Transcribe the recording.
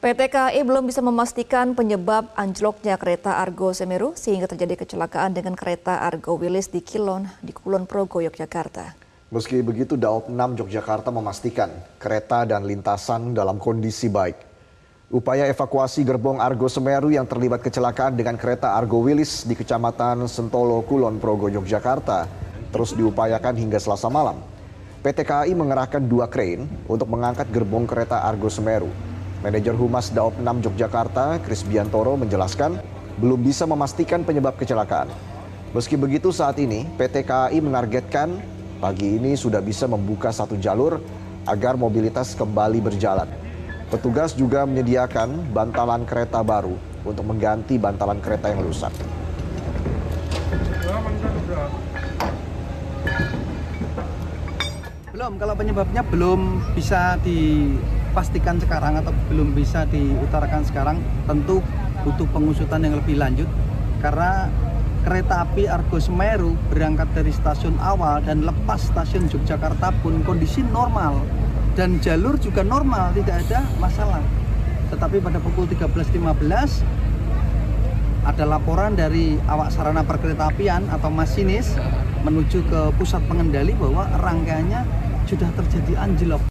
PT KAI belum bisa memastikan penyebab anjloknya kereta Argo Semeru sehingga terjadi kecelakaan dengan kereta Argo Wilis di Kilon di Kulon Progo, Yogyakarta. Meski begitu, Daop 6 Yogyakarta memastikan kereta dan lintasan dalam kondisi baik. Upaya evakuasi gerbong Argo Semeru yang terlibat kecelakaan dengan kereta Argo Wilis di Kecamatan Sentolo, Kulon Progo, Yogyakarta terus diupayakan hingga selasa malam. PT KAI mengerahkan dua krain untuk mengangkat gerbong kereta Argo Semeru. Manajer Humas Daop 6 Yogyakarta, Kris Biantoro menjelaskan belum bisa memastikan penyebab kecelakaan. Meski begitu saat ini PT KAI menargetkan pagi ini sudah bisa membuka satu jalur agar mobilitas kembali berjalan. Petugas juga menyediakan bantalan kereta baru untuk mengganti bantalan kereta yang rusak. Belum, kalau penyebabnya belum bisa dipastikan sekarang atau belum bisa diutarakan sekarang, tentu butuh pengusutan yang lebih lanjut karena kereta api Argo Semeru berangkat dari stasiun awal dan lepas stasiun Yogyakarta pun kondisi normal dan jalur juga normal, tidak ada masalah. Tetapi pada pukul 13.15 ada laporan dari awak sarana perkereta apian atau masinis menuju ke pusat pengendali bahwa rangkaiannya sudah terjadi anjlok.